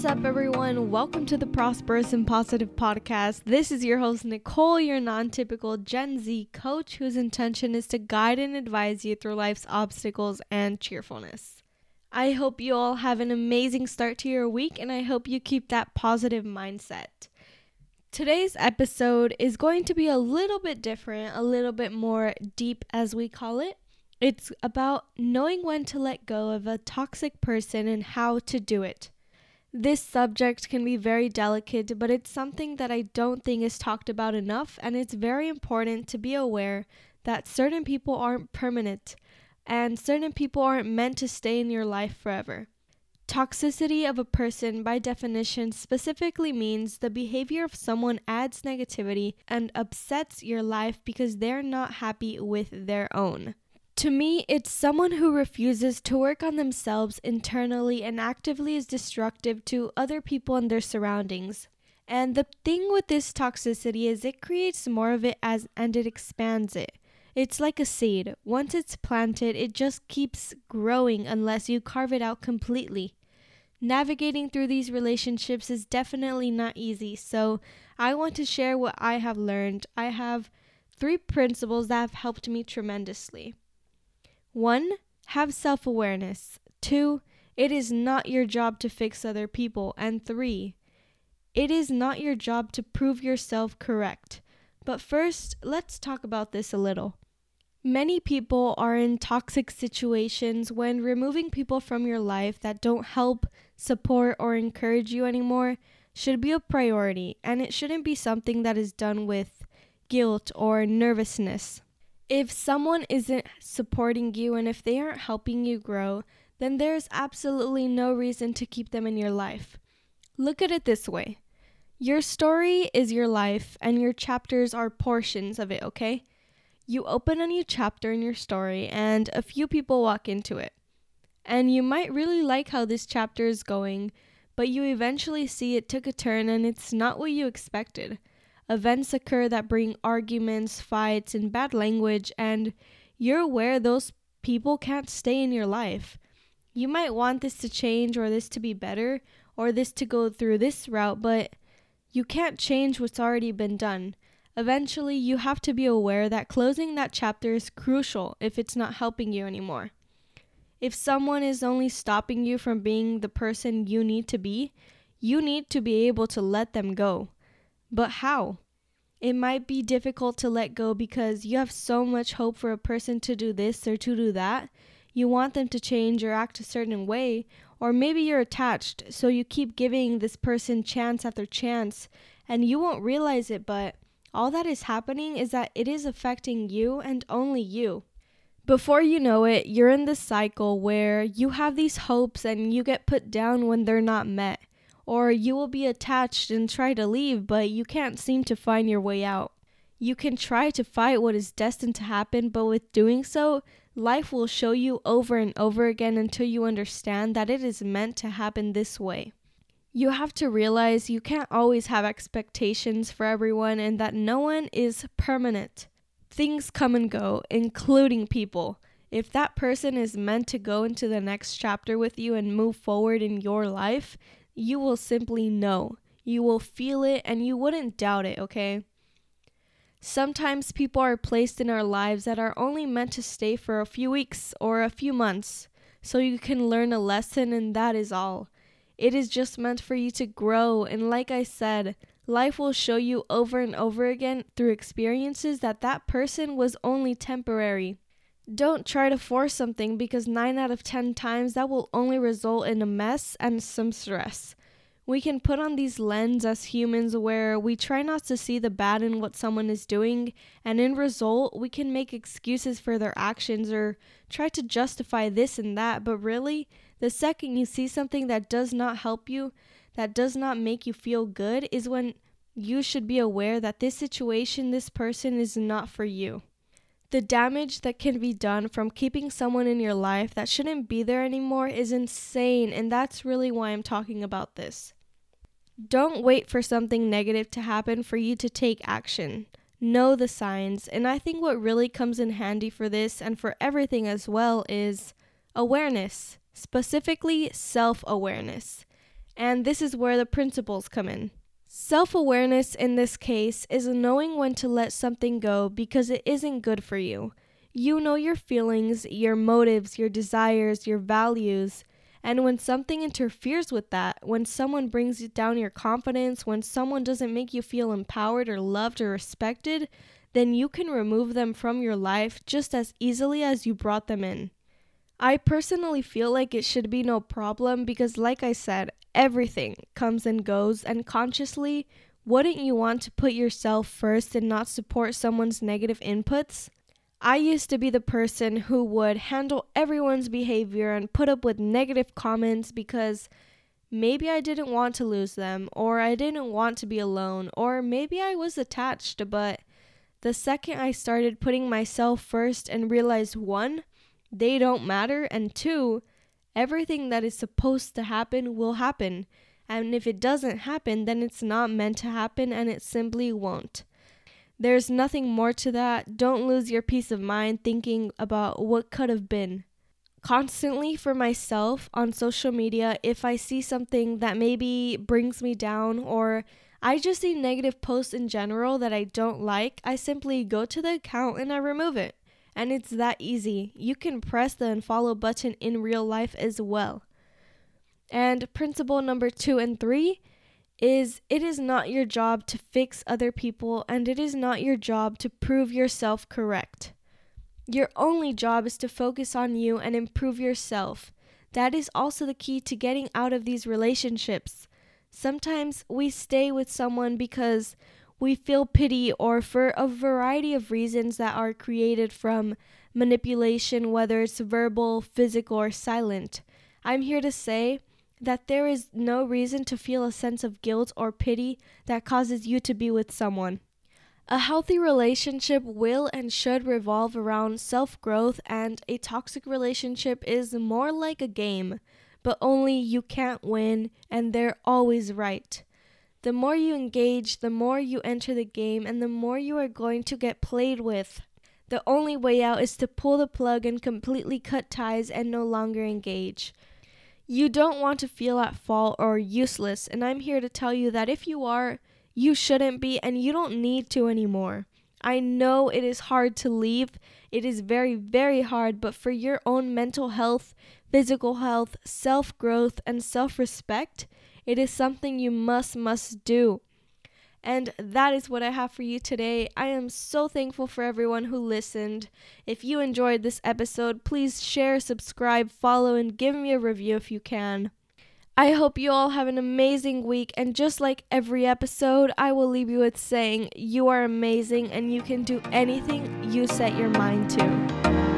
What's up, everyone? Welcome to the Prosperous and Positive Podcast. This is your host, Nicole, your non typical Gen Z coach whose intention is to guide and advise you through life's obstacles and cheerfulness. I hope you all have an amazing start to your week and I hope you keep that positive mindset. Today's episode is going to be a little bit different, a little bit more deep, as we call it. It's about knowing when to let go of a toxic person and how to do it. This subject can be very delicate, but it's something that I don't think is talked about enough, and it's very important to be aware that certain people aren't permanent and certain people aren't meant to stay in your life forever. Toxicity of a person, by definition, specifically means the behavior of someone adds negativity and upsets your life because they're not happy with their own. To me, it's someone who refuses to work on themselves internally and actively is destructive to other people and their surroundings. And the thing with this toxicity is it creates more of it as and it expands it. It's like a seed. Once it's planted, it just keeps growing unless you carve it out completely. Navigating through these relationships is definitely not easy, so I want to share what I have learned. I have three principles that have helped me tremendously. One, have self awareness. Two, it is not your job to fix other people. And three, it is not your job to prove yourself correct. But first, let's talk about this a little. Many people are in toxic situations when removing people from your life that don't help, support, or encourage you anymore should be a priority, and it shouldn't be something that is done with guilt or nervousness. If someone isn't supporting you and if they aren't helping you grow, then there's absolutely no reason to keep them in your life. Look at it this way your story is your life, and your chapters are portions of it, okay? You open a new chapter in your story, and a few people walk into it. And you might really like how this chapter is going, but you eventually see it took a turn and it's not what you expected events occur that bring arguments, fights, and bad language, and you're aware those people can't stay in your life. You might want this to change, or this to be better, or this to go through this route, but you can't change what's already been done. Eventually, you have to be aware that closing that chapter is crucial if it's not helping you anymore. If someone is only stopping you from being the person you need to be, you need to be able to let them go. But how? It might be difficult to let go because you have so much hope for a person to do this or to do that. You want them to change or act a certain way, or maybe you're attached, so you keep giving this person chance after chance, and you won't realize it, but all that is happening is that it is affecting you and only you. Before you know it, you're in this cycle where you have these hopes and you get put down when they're not met or you will be attached and try to leave, but you can't seem to find your way out. You can try to fight what is destined to happen, but with doing so, life will show you over and over again until you understand that it is meant to happen this way. You have to realize you can't always have expectations for everyone and that no one is permanent. Things come and go, including people. If that person is meant to go into the next chapter with you and move forward in your life, you will simply know. You will feel it and you wouldn't doubt it, okay? Sometimes people are placed in our lives that are only meant to stay for a few weeks or a few months, so you can learn a lesson, and that is all. It is just meant for you to grow, and like I said, life will show you over and over again through experiences that that person was only temporary. Don't try to force something because 9 out of 10 times that will only result in a mess and some stress. We can put on these lens as humans where we try not to see the bad in what someone is doing, and in result, we can make excuses for their actions or try to justify this and that, but really, the second you see something that does not help you, that does not make you feel good, is when you should be aware that this situation, this person is not for you. The damage that can be done from keeping someone in your life that shouldn't be there anymore is insane, and that's really why I'm talking about this. Don't wait for something negative to happen for you to take action. Know the signs, and I think what really comes in handy for this and for everything as well is awareness, specifically self awareness. And this is where the principles come in. Self awareness in this case is knowing when to let something go because it isn't good for you. You know your feelings, your motives, your desires, your values. And when something interferes with that, when someone brings down your confidence, when someone doesn't make you feel empowered or loved or respected, then you can remove them from your life just as easily as you brought them in. I personally feel like it should be no problem because, like I said, everything comes and goes, and consciously, wouldn't you want to put yourself first and not support someone's negative inputs? I used to be the person who would handle everyone's behavior and put up with negative comments because maybe I didn't want to lose them, or I didn't want to be alone, or maybe I was attached. But the second I started putting myself first and realized one, they don't matter, and two, everything that is supposed to happen will happen. And if it doesn't happen, then it's not meant to happen and it simply won't. There's nothing more to that. Don't lose your peace of mind thinking about what could have been. Constantly for myself on social media, if I see something that maybe brings me down or I just see negative posts in general that I don't like, I simply go to the account and I remove it. And it's that easy. You can press the unfollow button in real life as well. And principle number two and three is it is not your job to fix other people and it is not your job to prove yourself correct. Your only job is to focus on you and improve yourself. That is also the key to getting out of these relationships. Sometimes we stay with someone because we feel pity or for a variety of reasons that are created from manipulation, whether it's verbal, physical, or silent. I'm here to say that there is no reason to feel a sense of guilt or pity that causes you to be with someone. A healthy relationship will and should revolve around self growth, and a toxic relationship is more like a game, but only you can't win, and they're always right. The more you engage, the more you enter the game, and the more you are going to get played with. The only way out is to pull the plug and completely cut ties and no longer engage. You don't want to feel at fault or useless, and I'm here to tell you that if you are, you shouldn't be, and you don't need to anymore. I know it is hard to leave. It is very, very hard, but for your own mental health, physical health, self growth, and self respect, it is something you must, must do. And that is what I have for you today. I am so thankful for everyone who listened. If you enjoyed this episode, please share, subscribe, follow, and give me a review if you can. I hope you all have an amazing week, and just like every episode, I will leave you with saying, You are amazing and you can do anything you set your mind to.